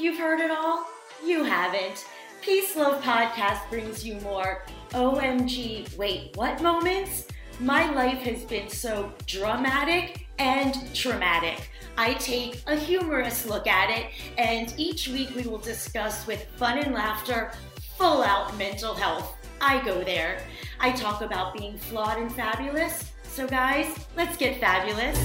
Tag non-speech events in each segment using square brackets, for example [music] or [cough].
you've heard it all? You haven't. Peace Love Podcast brings you more OMG, wait, what moments? My life has been so dramatic and traumatic. I take a humorous look at it, and each week we will discuss with fun and laughter full out mental health. I go there. I talk about being flawed and fabulous. So, guys, let's get fabulous.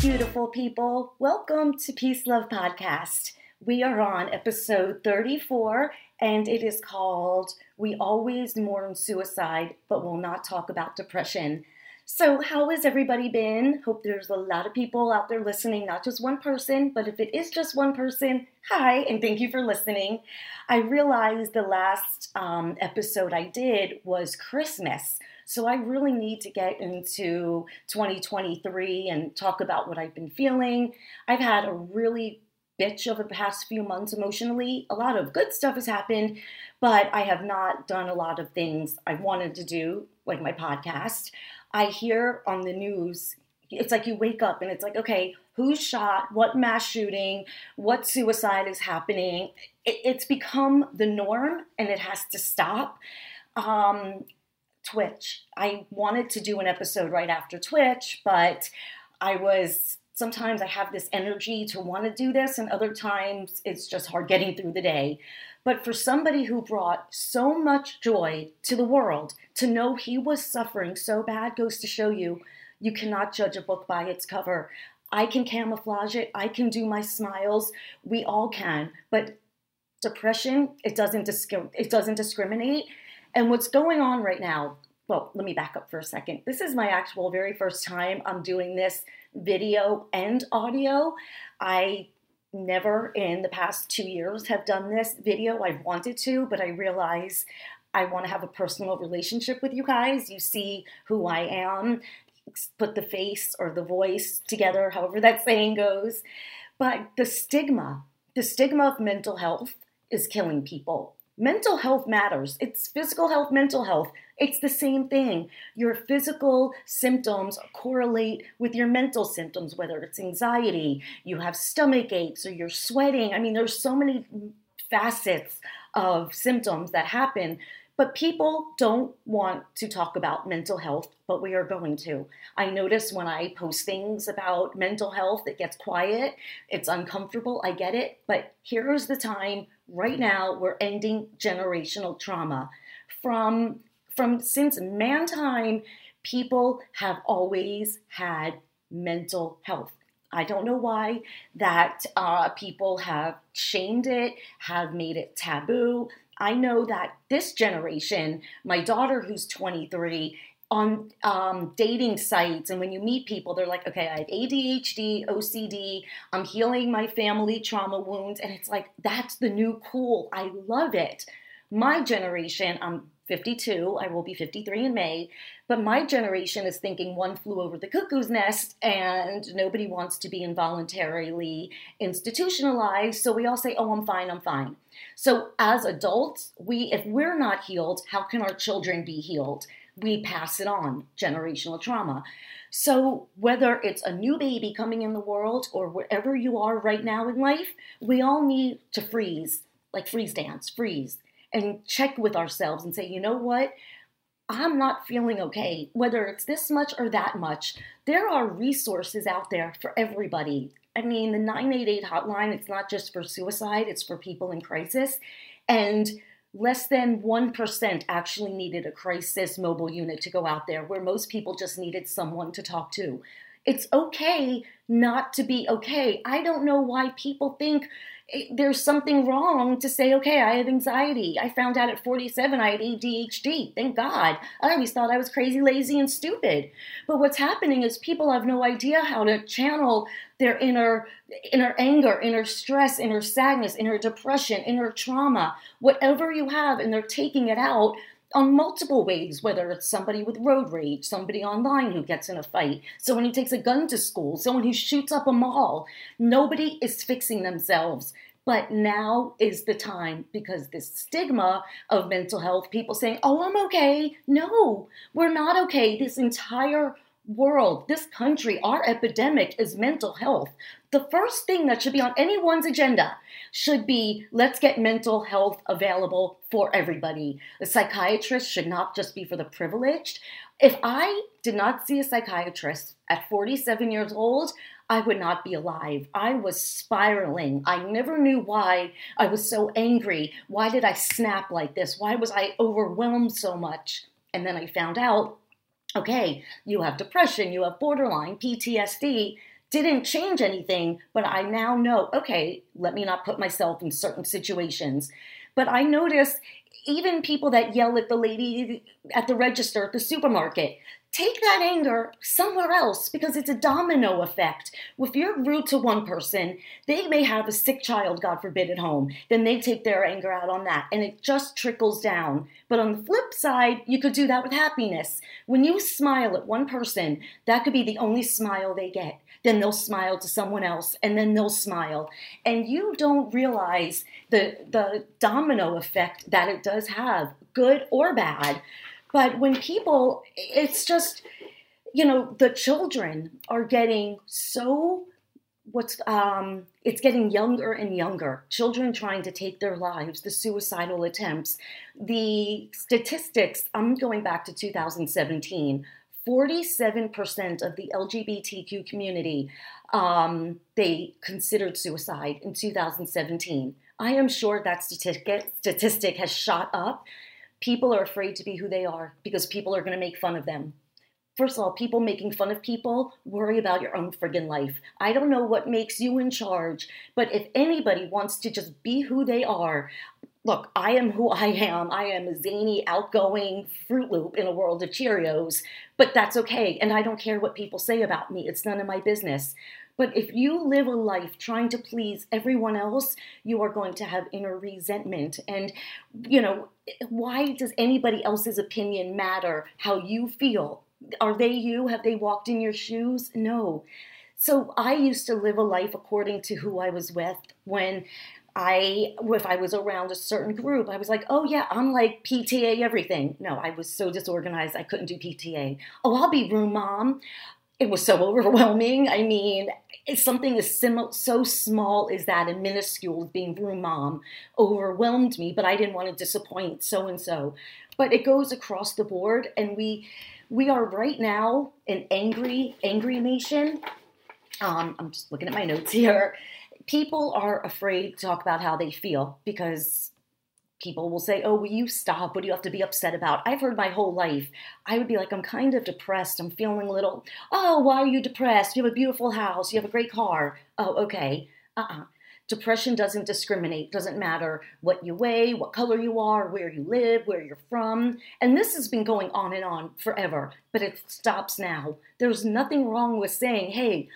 Beautiful people. Welcome to Peace Love Podcast. We are on episode 34, and it is called We Always Mourn Suicide, but Will Not Talk About Depression. So, how has everybody been? Hope there's a lot of people out there listening, not just one person, but if it is just one person, hi, and thank you for listening. I realized the last um, episode I did was Christmas. So, I really need to get into 2023 and talk about what I've been feeling. I've had a really bitch over the past few months emotionally. A lot of good stuff has happened, but I have not done a lot of things I wanted to do, like my podcast. I hear on the news, it's like you wake up and it's like, okay, who's shot? What mass shooting? What suicide is happening? It, it's become the norm and it has to stop. Um, Twitch. I wanted to do an episode right after Twitch, but I was sometimes I have this energy to want to do this, and other times it's just hard getting through the day. But for somebody who brought so much joy to the world, to know he was suffering so bad goes to show you you cannot judge a book by its cover. I can camouflage it, I can do my smiles, we all can. But depression, it doesn't disc- it doesn't discriminate. And what's going on right now, well, let me back up for a second. This is my actual very first time I'm doing this video and audio. I never in the past two years have done this video. I've wanted to, but I realize I want to have a personal relationship with you guys. You see who I am, put the face or the voice together, however that saying goes. But the stigma, the stigma of mental health is killing people. Mental health matters. It's physical health, mental health. It's the same thing. Your physical symptoms correlate with your mental symptoms, whether it's anxiety, you have stomach aches, or you're sweating. I mean, there's so many facets of symptoms that happen. But people don't want to talk about mental health, but we are going to. I notice when I post things about mental health, it gets quiet. It's uncomfortable. I get it. But here is the time right now we're ending generational trauma from from since man time people have always had mental health i don't know why that uh, people have shamed it have made it taboo i know that this generation my daughter who's 23 on um, dating sites and when you meet people they're like okay i have adhd ocd i'm healing my family trauma wounds and it's like that's the new cool. I love it. My generation i'm 52 i will be 53 in may but my generation is thinking one flew over the cuckoo's nest and nobody wants to be involuntarily institutionalized so we all say oh i'm fine i'm fine so as adults we if we're not healed how can our children be healed we pass it on generational trauma. So, whether it's a new baby coming in the world or wherever you are right now in life, we all need to freeze, like freeze dance, freeze, and check with ourselves and say, you know what? I'm not feeling okay, whether it's this much or that much. There are resources out there for everybody. I mean, the 988 hotline, it's not just for suicide, it's for people in crisis. And less than 1% actually needed a crisis mobile unit to go out there, where most people just needed someone to talk to. It's okay not to be okay. I don't know why people think there's something wrong to say, okay, I have anxiety. I found out at 47 I had ADHD. Thank God. I always thought I was crazy, lazy, and stupid. But what's happening is people have no idea how to channel their inner inner anger, inner stress, inner sadness, inner depression, inner trauma, whatever you have, and they're taking it out on multiple ways, whether it's somebody with road rage, somebody online who gets in a fight, someone who takes a gun to school, someone who shoots up a mall. Nobody is fixing themselves. But now is the time because this stigma of mental health, people saying, oh, I'm okay. No, we're not okay. This entire world, this country, our epidemic is mental health. The first thing that should be on anyone's agenda should be let's get mental health available for everybody. A psychiatrist should not just be for the privileged. If I did not see a psychiatrist at 47 years old, I would not be alive. I was spiraling. I never knew why I was so angry. Why did I snap like this? Why was I overwhelmed so much? And then I found out okay, you have depression, you have borderline, PTSD. Didn't change anything, but I now know, okay, let me not put myself in certain situations. But I notice even people that yell at the lady at the register at the supermarket, take that anger somewhere else because it's a domino effect. If you're rude to one person, they may have a sick child, God forbid, at home. Then they take their anger out on that and it just trickles down. But on the flip side, you could do that with happiness. When you smile at one person, that could be the only smile they get. Then they'll smile to someone else and then they'll smile. And you don't realize the, the domino effect that it does have, good or bad. But when people, it's just, you know, the children are getting so what's um it's getting younger and younger. Children trying to take their lives the suicidal attempts. The statistics i'm going back to 2017 47% of the lgbtq community um, they considered suicide in 2017 i am sure that statistic, statistic has shot up people are afraid to be who they are because people are going to make fun of them. First of all, people making fun of people, worry about your own friggin' life. I don't know what makes you in charge, but if anybody wants to just be who they are, look, I am who I am. I am a zany, outgoing Fruit Loop in a world of Cheerios, but that's okay. And I don't care what people say about me, it's none of my business. But if you live a life trying to please everyone else, you are going to have inner resentment. And, you know, why does anybody else's opinion matter how you feel? Are they you? Have they walked in your shoes? No. So I used to live a life according to who I was with when I, if I was around a certain group, I was like, oh yeah, I'm like PTA everything. No, I was so disorganized, I couldn't do PTA. Oh, I'll be room mom it was so [laughs] overwhelming. I mean, something as sim- so small as that and minuscule being room mom overwhelmed me, but I didn't want to disappoint so and so. But it goes across the board, and we we are right now an angry, angry nation. Um, I'm just looking at my notes here. People are afraid to talk about how they feel because people will say, Oh, will you stop? What do you have to be upset about? I've heard my whole life. I would be like, I'm kind of depressed. I'm feeling a little, Oh, why are you depressed? You have a beautiful house. You have a great car. Oh, okay. Uh uh-uh. uh Depression doesn't discriminate, doesn't matter what you weigh, what color you are, where you live, where you're from. And this has been going on and on forever, but it stops now. There's nothing wrong with saying, hey,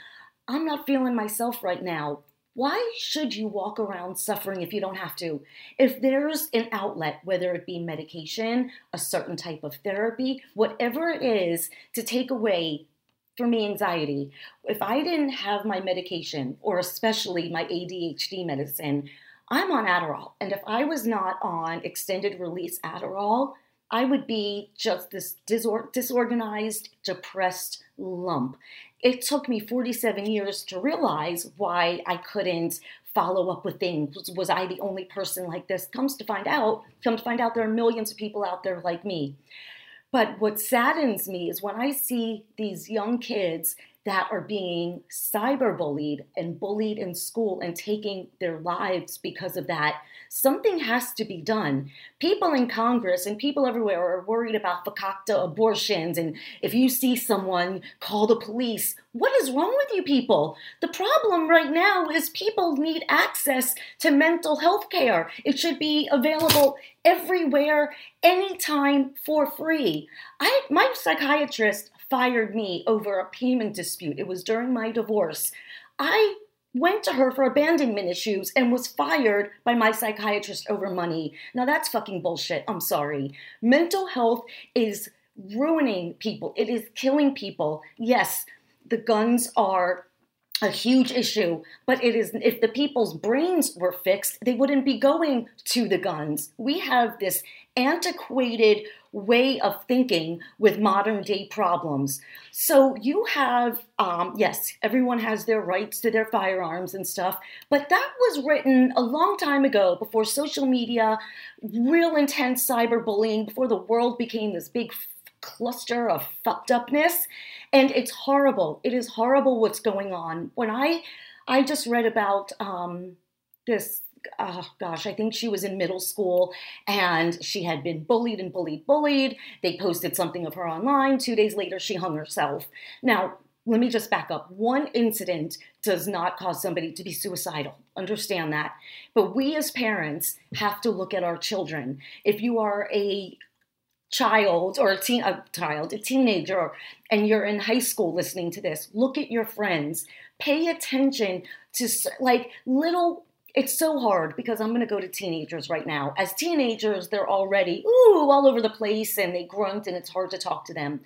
I'm not feeling myself right now. Why should you walk around suffering if you don't have to? If there's an outlet, whether it be medication, a certain type of therapy, whatever it is to take away for me anxiety, if I didn't have my medication, or especially my ADHD medicine, I'm on Adderall. And if I was not on extended release Adderall, I would be just this disor- disorganized, depressed lump it took me 47 years to realize why I couldn't follow up with things. Was, was I the only person like this? Comes to find out, come to find out there are millions of people out there like me. But what saddens me is when I see these young kids that are being cyberbullied and bullied in school and taking their lives because of that. Something has to be done. People in Congress and people everywhere are worried about fakakta abortions. And if you see someone, call the police. What is wrong with you people? The problem right now is people need access to mental health care. It should be available everywhere, anytime for free. I, my psychiatrist fired me over a payment dispute. It was during my divorce. I went to her for abandonment issues and was fired by my psychiatrist over money. Now that's fucking bullshit. I'm sorry. Mental health is ruining people, it is killing people. Yes, the guns are a huge issue, but it is if the people's brains were fixed, they wouldn't be going to the guns. We have this antiquated way of thinking with modern day problems. So you have, um, yes, everyone has their rights to their firearms and stuff, but that was written a long time ago before social media, real intense cyberbullying, before the world became this big cluster of fucked upness and it's horrible it is horrible what's going on when i i just read about um, this oh gosh, I think she was in middle school and she had been bullied and bullied, bullied. They posted something of her online. Two days later, she hung herself. Now, let me just back up. One incident does not cause somebody to be suicidal. Understand that. But we as parents have to look at our children. If you are a child or a teen a child, a teenager, and you're in high school listening to this, look at your friends. Pay attention to like little it's so hard because I'm going to go to teenagers right now. As teenagers, they're already ooh all over the place and they grunt and it's hard to talk to them.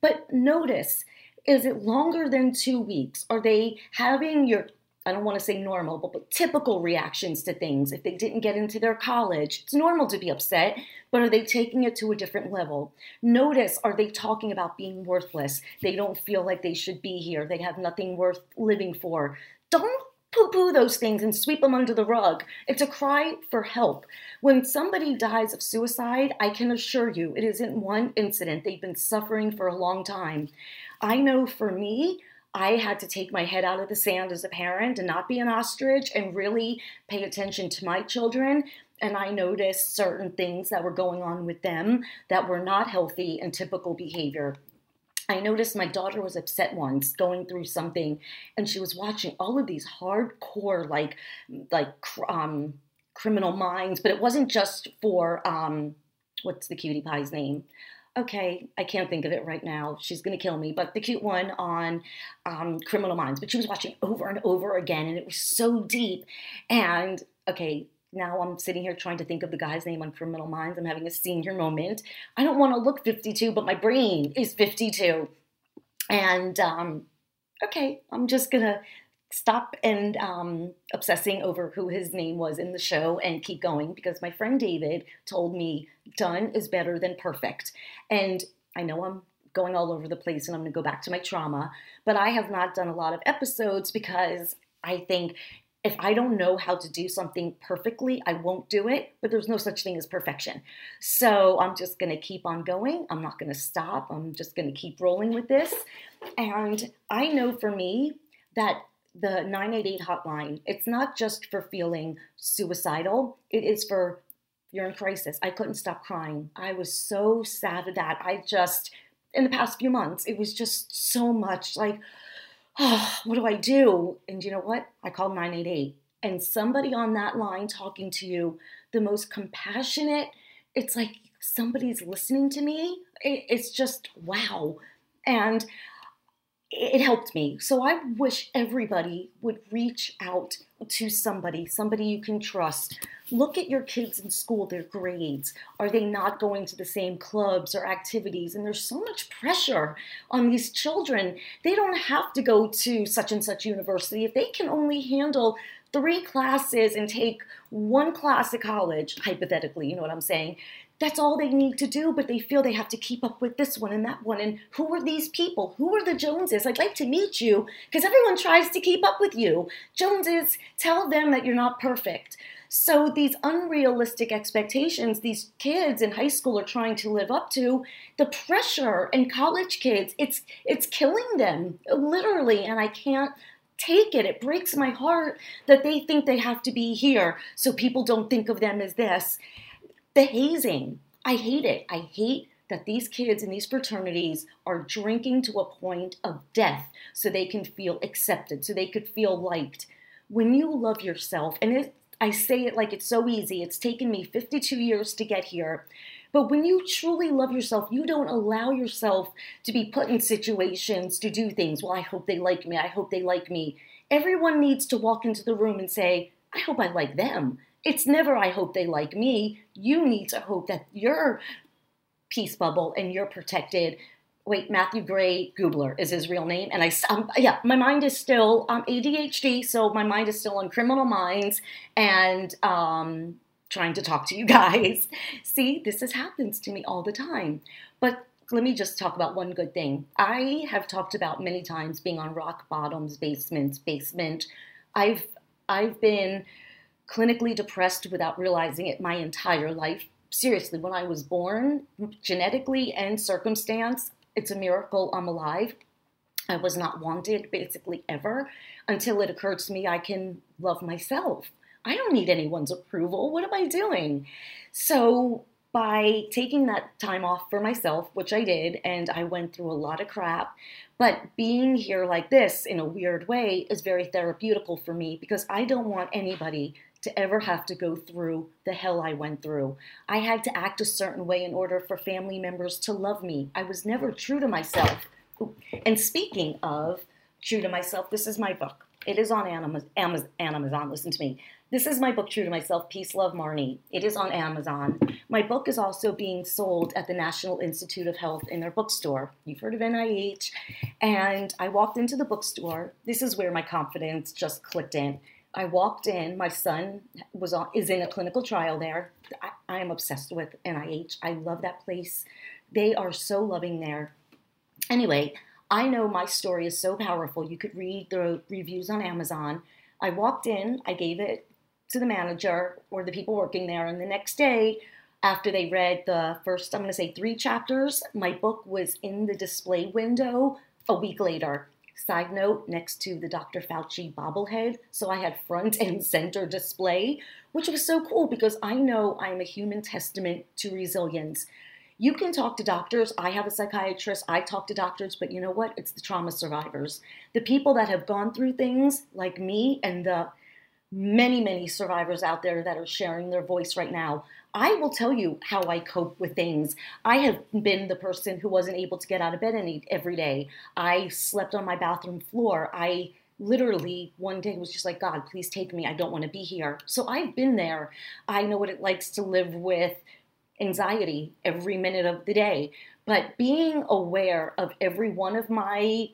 But notice, is it longer than 2 weeks? Are they having your I don't want to say normal, but, but typical reactions to things. If they didn't get into their college, it's normal to be upset, but are they taking it to a different level? Notice, are they talking about being worthless? They don't feel like they should be here. They have nothing worth living for. Don't poo poo those things and sweep them under the rug. It's a cry for help. When somebody dies of suicide, I can assure you it isn't one incident. They've been suffering for a long time. I know for me, I had to take my head out of the sand as a parent and not be an ostrich and really pay attention to my children. And I noticed certain things that were going on with them that were not healthy and typical behavior. I noticed my daughter was upset once going through something and she was watching all of these hardcore like like um criminal minds but it wasn't just for um what's the cutie pie's name okay, I can't think of it right now. She's going to kill me. But the cute one on um, Criminal Minds. But she was watching over and over again, and it was so deep. And okay, now I'm sitting here trying to think of the guy's name on Criminal Minds. I'm having a senior moment. I don't want to look 52, but my brain is 52. And um, okay, I'm just going to stop and um, obsessing over who his name was in the show and keep going because my friend David told me done is better than perfect. And I know I'm going all over the place and I'm going to go back to my trauma, but I have not done a lot of episodes because I think if I don't know how to do something perfectly, I won't do it, but there's no such thing as perfection. So I'm just going to keep on going. I'm not going to stop. I'm just going to keep rolling with this. And I know for me that the 988 hotline, it's not just for feeling suicidal, it is for you're in crisis. I couldn't stop crying. I was so sad at that. I just, in the past few months, it was just so much like, oh, what do I do? And you know what? I called 988. And somebody on that line talking to you, the most compassionate, it's like somebody's listening to me. It's just wow. And it helped me. So I wish everybody would reach out to somebody, somebody you can trust. Look at your kids in school, their grades. Are they not going to the same clubs or activities? And there's so much pressure on these children. They don't have to go to such and such university. If they can only handle three classes and take one class at college, hypothetically, you know what I'm saying, that's all they need to do, but they feel they have to keep up with this one and that one. And who are these people? Who are the Joneses? I'd like to meet you because everyone tries to keep up with you. Joneses, tell them that you're not perfect. So these unrealistic expectations these kids in high school are trying to live up to, the pressure and college kids, it's it's killing them literally and I can't take it. It breaks my heart that they think they have to be here so people don't think of them as this. The hazing, I hate it. I hate that these kids in these fraternities are drinking to a point of death so they can feel accepted, so they could feel liked. When you love yourself, and it, I say it like it's so easy, it's taken me 52 years to get here. But when you truly love yourself, you don't allow yourself to be put in situations to do things. Well, I hope they like me. I hope they like me. Everyone needs to walk into the room and say, I hope I like them. It's never, I hope they like me. You need to hope that your peace bubble and you're protected wait, Matthew Gray Gubler is his real name. And I, um, yeah, my mind is still um, ADHD, so my mind is still on criminal minds and um, trying to talk to you [laughs] guys. See, this has happens to me all the time. But let me just talk about one good thing. I have talked about many times being on rock bottoms, basements, basement. I've I've been clinically depressed without realizing it my entire life. Seriously, when I was born, genetically and circumstance, it's a miracle I'm alive. I was not wanted basically ever until it occurred to me I can love myself. I don't need anyone's approval. What am I doing? So, by taking that time off for myself, which I did, and I went through a lot of crap, but being here like this in a weird way is very therapeutical for me because I don't want anybody to ever have to go through the hell I went through. I had to act a certain way in order for family members to love me. I was never true to myself. And speaking of true to myself, this is my book. It is on Amazon. Amazon. Listen to me. This is my book, True to Myself Peace, Love, Marnie. It is on Amazon. My book is also being sold at the National Institute of Health in their bookstore. You've heard of NIH. And I walked into the bookstore. This is where my confidence just clicked in. I walked in. My son was on, is in a clinical trial there. I, I am obsessed with NIH. I love that place. They are so loving there. Anyway, I know my story is so powerful. You could read the reviews on Amazon. I walked in. I gave it to the manager or the people working there, and the next day, after they read the first, I'm going to say three chapters, my book was in the display window a week later. Side note, next to the Dr. Fauci bobblehead. So I had front and center display, which was so cool because I know I'm a human testament to resilience. You can talk to doctors. I have a psychiatrist. I talk to doctors, but you know what? It's the trauma survivors. The people that have gone through things like me and the many, many survivors out there that are sharing their voice right now. I will tell you how I cope with things. I have been the person who wasn't able to get out of bed any, every day. I slept on my bathroom floor. I literally one day was just like, God, please take me. I don't want to be here. So I've been there. I know what it likes to live with anxiety every minute of the day. But being aware of every one of my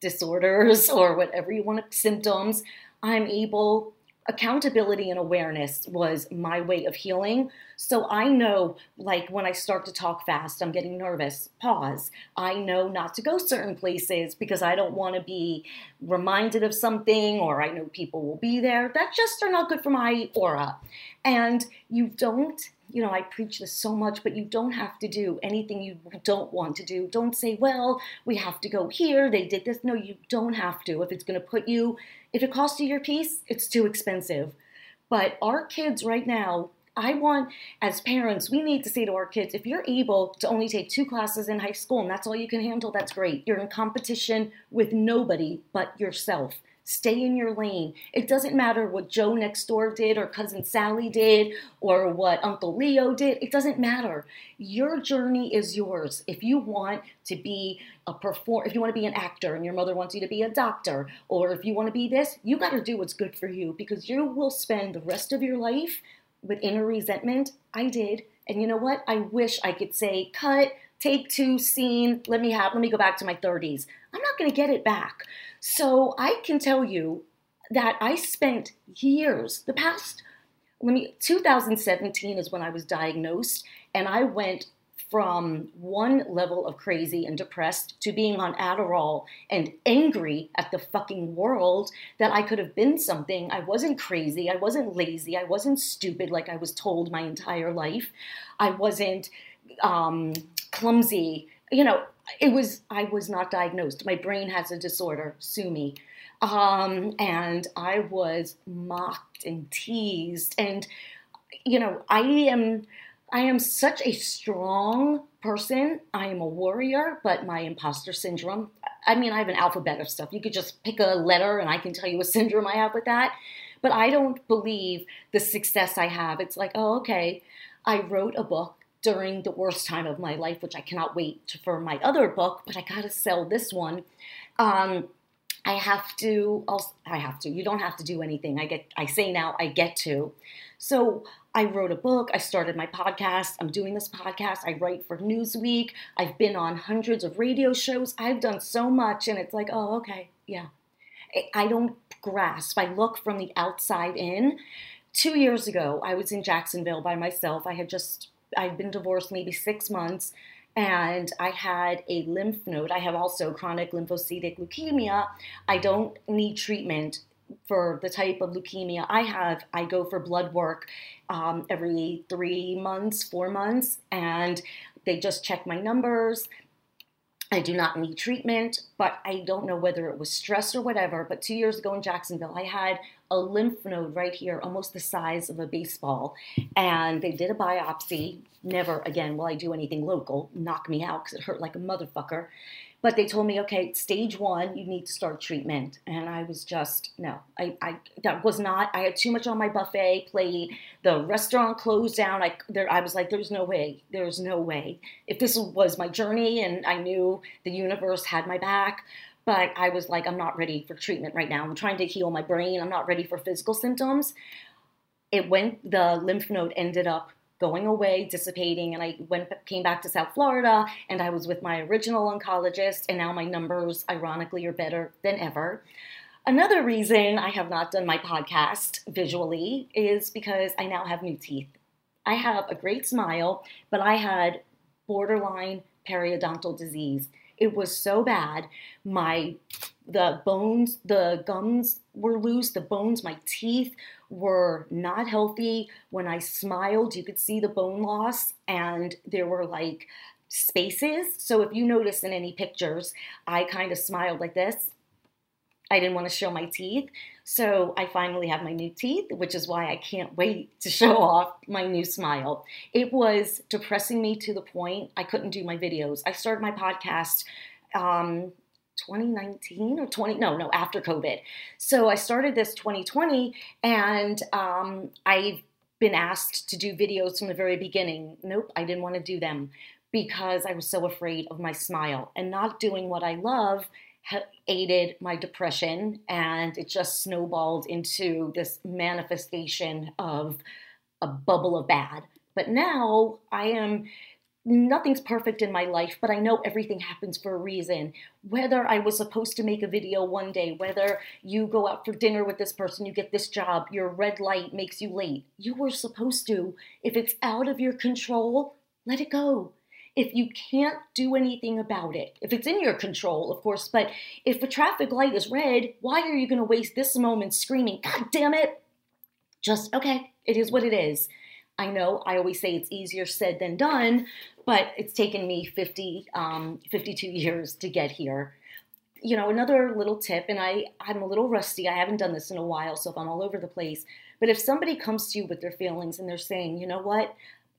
disorders [laughs] or whatever you want to symptoms, I'm able accountability and awareness was my way of healing. So I know, like, when I start to talk fast, I'm getting nervous, pause. I know not to go certain places because I don't want to be reminded of something or I know people will be there that just are not good for my aura. And you don't you know, I preach this so much, but you don't have to do anything you don't want to do. Don't say, well, we have to go here, they did this. No, you don't have to. If it's going to put you if it costs you your peace, it's too expensive. But our kids right now, I want, as parents, we need to say to our kids if you're able to only take two classes in high school and that's all you can handle, that's great. You're in competition with nobody but yourself. Stay in your lane. It doesn't matter what Joe next door did or cousin Sally did or what Uncle Leo did. It doesn't matter. Your journey is yours. If you want to be a perform if you want to be an actor and your mother wants you to be a doctor or if you want to be this, you got to do what's good for you because you will spend the rest of your life with inner resentment. I did. And you know what? I wish I could say cut take two scene let me have let me go back to my 30s i'm not going to get it back so I can tell you that I spent years, the past, let me, 2017 is when I was diagnosed, and I went from one level of crazy and depressed to being on Adderall and angry at the fucking world that I could have been something. I wasn't crazy. I wasn't lazy. I wasn't stupid like I was told my entire life. I wasn't um, clumsy. You know, it was I was not diagnosed. My brain has a disorder. Sue me. Um, and I was mocked and teased, and you know I am I am such a strong person. I am a warrior, but my imposter syndrome. I mean, I have an alphabet of stuff. You could just pick a letter, and I can tell you a [laughs] syndrome I have with that. But I don't believe the success I have. It's like, oh, okay, I wrote a book during the worst time of my life, which I cannot wait for my other book, but I gotta sell this one. Um, I have to. I have to. You don't have to do anything. I get. I say now. I get to. So I wrote a book. I started my podcast. I'm doing this podcast. I write for Newsweek. I've been on hundreds of radio shows. I've done so much, and it's like, oh, okay, yeah. I don't grasp. I look from the outside in. Two years ago, I was in Jacksonville by myself. I had just, I'd been divorced maybe six months, and I had a lymph node. I have also chronic lymphocytic leukemia. I don't need treatment for the type of leukemia I have, I go for blood work um, every three months, four months, and they just check my numbers. I do not need treatment, but I don't know whether it was stress or whatever. But two years ago in Jacksonville, I had a lymph node right here, almost the size of a baseball. And they did a biopsy. Never again will I do anything local, knock me out because it hurt like a motherfucker. But they told me, okay, stage one, you need to start treatment. And I was just, no, I, I that was not, I had too much on my buffet plate. The restaurant closed down. I, there, I was like, there's no way, there's no way. If this was my journey and I knew the universe had my back, but I was like, I'm not ready for treatment right now. I'm trying to heal my brain. I'm not ready for physical symptoms. It went, the lymph node ended up going away, dissipating, and I went came back to South Florida, and I was with my original oncologist, and now my numbers, ironically, are better than ever. Another reason I have not done my podcast visually is because I now have new teeth. I have a great smile, but I had borderline periodontal disease. It was so bad. My the bones, the gums were loose, the bones, my teeth were not healthy. When I smiled, you could see the bone loss, and there were like spaces. So if you notice in any pictures, I kind of smiled like this. I didn't want to show my teeth. So I finally have my new teeth, which is why I can't wait to show [laughs] off my new smile. It was depressing me to the point I couldn't do my videos. I started my podcast um, 2019 or 20 no no after covid so i started this 2020 and um, i've been asked to do videos from the very beginning nope i didn't want to do them because i was so afraid of my smile and not doing what i love aided my depression and it just snowballed into this manifestation of a bubble of bad but now i am nothing's perfect in my life, but I know everything happens for a reason. Whether I was supposed to make a video one day, whether you go out for dinner with this person, you get this job, your red light makes you late. You were supposed to. If it's out of your control, let it go. If you can't do anything about it, if it's in your control, of course, but if a traffic light is red, why are you going to waste this moment screaming, God damn it? Just, okay, it is what it is. I know I always say it's easier said than done, but it's taken me 50, um, 52 years to get here. You know, another little tip, and I, I'm a little rusty. I haven't done this in a while, so if I'm all over the place. But if somebody comes to you with their feelings and they're saying, you know what,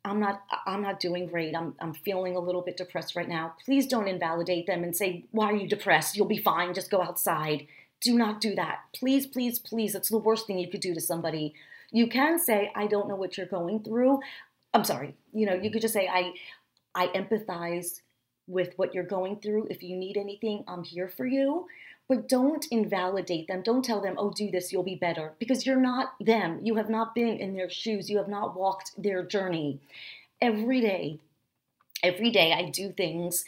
I'm not I'm not doing great. I'm I'm feeling a little bit depressed right now. Please don't invalidate them and say, "Why are you depressed? You'll be fine. Just go outside." Do not do that. Please, please, please. It's the worst thing you could do to somebody. You can say, "I don't know what you're going through." I'm sorry. You know, you could just say, "I I empathize with what you're going through. If you need anything, I'm here for you. But don't invalidate them. Don't tell them, oh, do this, you'll be better. Because you're not them. You have not been in their shoes. You have not walked their journey. Every day, every day, I do things,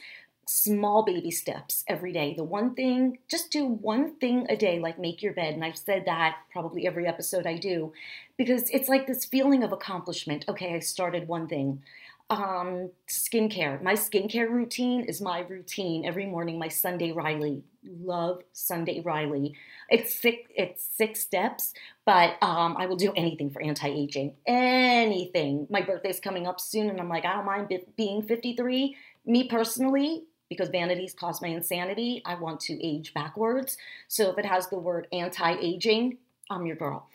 small baby steps every day. The one thing, just do one thing a day, like make your bed. And I've said that probably every episode I do, because it's like this feeling of accomplishment. Okay, I started one thing um, skincare. My skincare routine is my routine every morning. My Sunday Riley. Love Sunday Riley. It's six. It's six steps, but um, I will do anything for anti-aging. Anything. My birthday's coming up soon, and I'm like, I don't mind being 53. Me personally, because vanities cause my insanity, I want to age backwards. So if it has the word anti-aging, I'm your girl.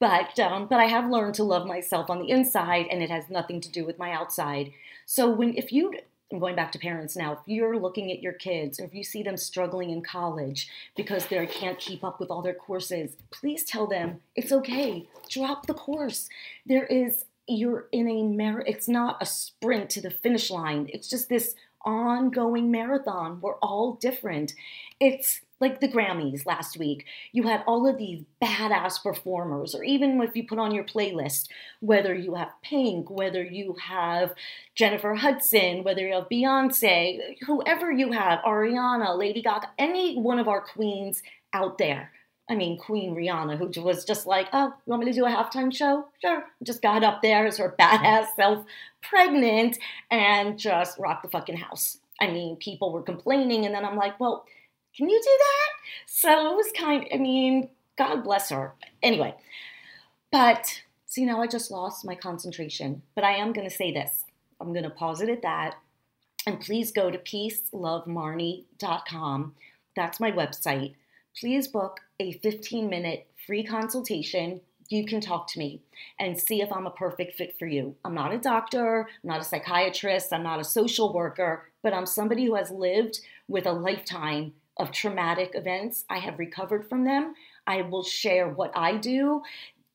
But um, but I have learned to love myself on the inside, and it has nothing to do with my outside. So when if you I'm going back to parents now. If you're looking at your kids or if you see them struggling in college because they can't keep up with all their courses, please tell them it's okay. Drop the course. There is you're in a mar it's not a sprint to the finish line. It's just this ongoing marathon. We're all different. It's like the Grammys last week, you had all of these badass performers, or even if you put on your playlist, whether you have Pink, whether you have Jennifer Hudson, whether you have Beyonce, whoever you have, Ariana, Lady Gaga, any one of our queens out there. I mean, Queen Rihanna, who was just like, oh, you want me to do a halftime show? Sure. Just got up there as her [laughs] badass self, pregnant, and just rocked the fucking house. I mean, people were complaining, and then I'm like, well, can you do that? So it was kind I mean, God bless her. Anyway, but see, now I just lost my concentration. But I am going to say this I'm going to pause it at that. And please go to peacelovemarnie.com. That's my website. Please book a 15 minute free consultation you can talk to me and see if I'm a perfect fit for you. I'm not a doctor, I'm not a psychiatrist, I'm not a social worker, but I'm somebody who has lived with a lifetime of traumatic events. I have recovered from them. I will share what I do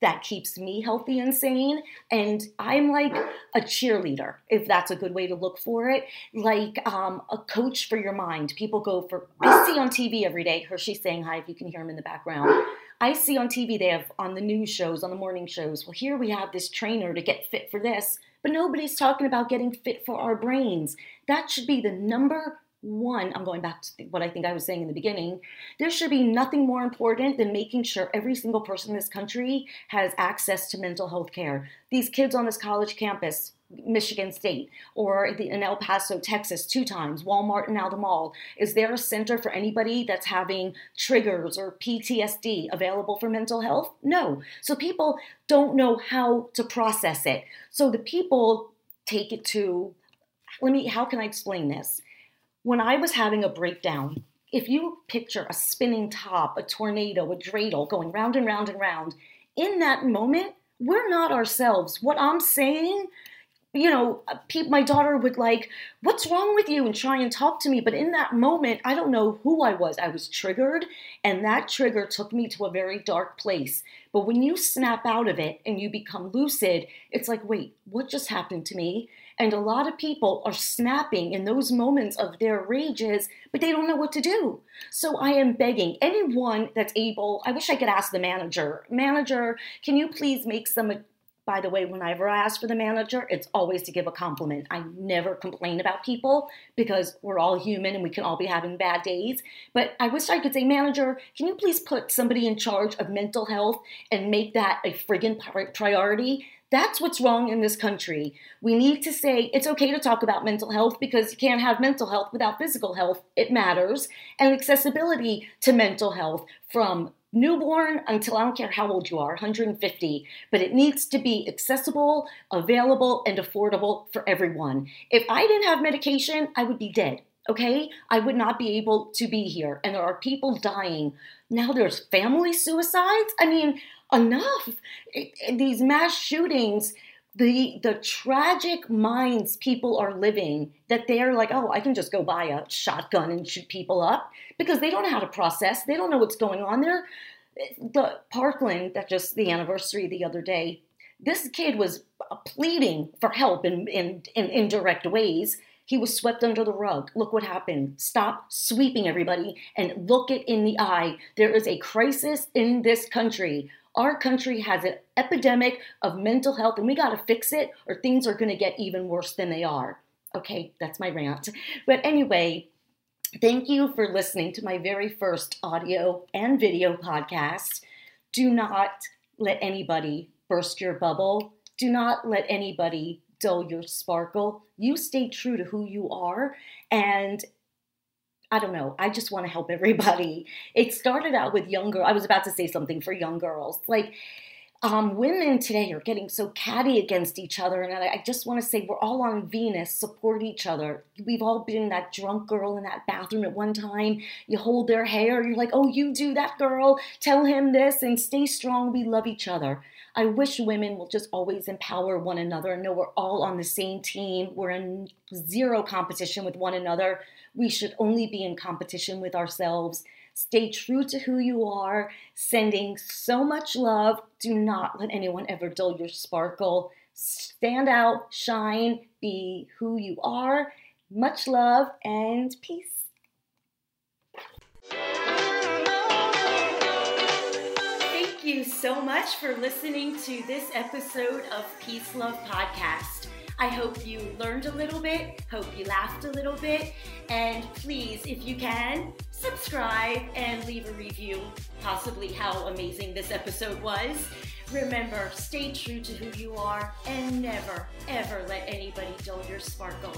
that keeps me healthy and sane. And I'm like a cheerleader, if that's a good way to look for it, like um, a coach for your mind. People go for, I see on TV every day, Hershey saying hi if you can hear him in the background. I see on TV, they have on the news shows, on the morning shows, well, here we have this trainer to get fit for this, but nobody's talking about getting fit for our brains. That should be the number one, I'm going back to what I think I was saying in the beginning, there should be nothing more important than making sure every single person in this country has access to mental health care. These kids on this college campus, Michigan State, or in El Paso, Texas, two times, Walmart and Alda Mall, is there a center for anybody that's having triggers or PTSD available for mental health? No. So people don't know how to process it. So the people take it to, let me, how can I explain this? When I was having a breakdown, if you picture a spinning top, a tornado, a dreidel going round and round and round, in that moment, we're not ourselves. What I'm saying, you know, uh, my daughter would like, What's wrong with you? and try and talk to me. But in that moment, I don't know who I was. I was triggered, and that trigger took me to a very dark place. But when you snap out of it and you become lucid, it's like, Wait, what just happened to me? And a lot of people are snapping in those moments of their rages, but they don't know what to do. So I am begging anyone that's able, I wish I could ask the manager, manager, can you please make some by the way, whenever I ask for the manager, it's always to give a compliment. I never complain about people because we're all human and we can all be having bad days. But I wish I could say, manager, can you please put somebody in charge of mental health and make that a friggin' priority? That's what's wrong in this country. We need to say it's okay to talk about mental health because you can't have mental health without physical health. It matters. And accessibility to mental health from newborn until I don't care how old you are, 150, but it needs to be accessible, available, and affordable for everyone. If I didn't have medication, I would be dead. Okay, I would not be able to be here. And there are people dying. Now there's family suicides. I mean, enough. These mass shootings, the the tragic minds people are living that they're like, oh, I can just go buy a shotgun and shoot people up because they don't know how to process. They don't know what's going on there. The Parkland, that just the anniversary the other day. This kid was uh, pleading for help in, in, in indirect ways. He was swept under the rug. Look what happened. Stop sweeping everybody and look it in the eye. There is a crisis in this country. Our country has an epidemic of mental health and we got to fix it or things are going to get even worse than they are. Okay, that's my rant. But anyway, thank you for listening to my very first audio and video podcast. Do not let anybody burst your bubble. Do not let anybody dull your sparkle. You stay true to who you are and I don't know. I just want to help everybody. It started out with young younger. I was about to say something for young girls. Like um, women today are getting so catty against each other, and I, I just want to say we're all on Venus. Support each other. We've all been that drunk girl in that bathroom at one time. You hold their hair. You're like, oh, you do that, girl. Tell him this, and stay strong. We love each other. I wish women will just always empower one another and know we're all on the same team. We're in zero competition with one another. We should only be in competition with ourselves. Stay true to who you are, sending so much love. Do not let anyone ever dull your sparkle. Stand out, shine, be who you are. Much love and peace. So much for listening to this episode of Peace Love Podcast. I hope you learned a little bit, hope you laughed a little bit, and please, if you can, subscribe and leave a review, possibly how amazing this episode was. Remember, stay true to who you are and never, ever let anybody dull your sparkle.